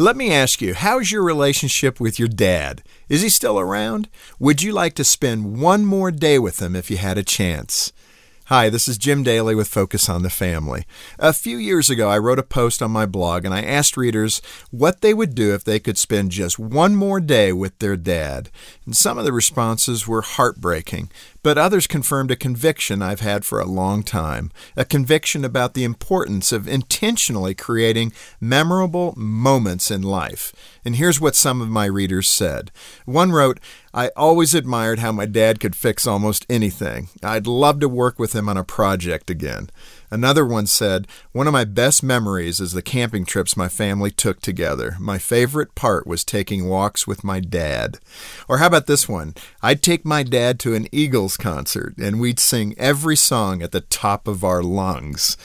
Let me ask you, how's your relationship with your dad? Is he still around? Would you like to spend one more day with him if you had a chance? Hi, this is Jim Daly with Focus on the Family. A few years ago, I wrote a post on my blog and I asked readers what they would do if they could spend just one more day with their dad. And some of the responses were heartbreaking, but others confirmed a conviction I've had for a long time a conviction about the importance of intentionally creating memorable moments in life. And here's what some of my readers said. One wrote, I always admired how my dad could fix almost anything. I'd love to work with him on a project again. Another one said, One of my best memories is the camping trips my family took together. My favorite part was taking walks with my dad. Or how about this one? I'd take my dad to an Eagles concert and we'd sing every song at the top of our lungs.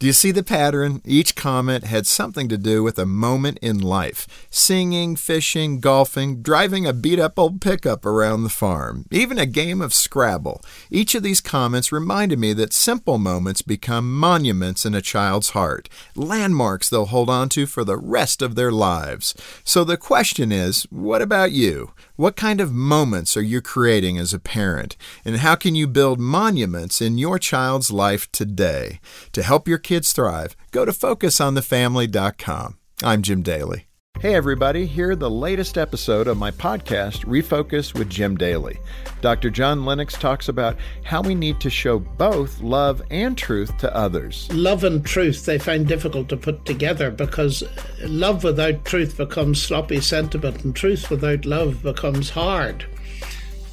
Do you see the pattern? Each comment had something to do with a moment in life singing, fishing, golfing, driving a beat up old pickup around the farm, even a game of Scrabble. Each of these comments reminded me that simple moments become monuments in a child's heart, landmarks they'll hold on to for the rest of their lives. So the question is what about you? What kind of moments are you creating as a parent? And how can you build monuments in your child's life today? To help your kids thrive, go to focusonthefamily.com. I'm Jim Daly. Hey, everybody, here the latest episode of my podcast, Refocus with Jim Daly. Dr. John Lennox talks about how we need to show both love and truth to others. Love and truth they find difficult to put together because love without truth becomes sloppy sentiment, and truth without love becomes hard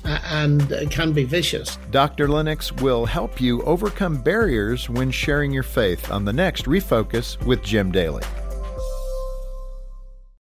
and can be vicious. Dr. Lennox will help you overcome barriers when sharing your faith on the next Refocus with Jim Daly.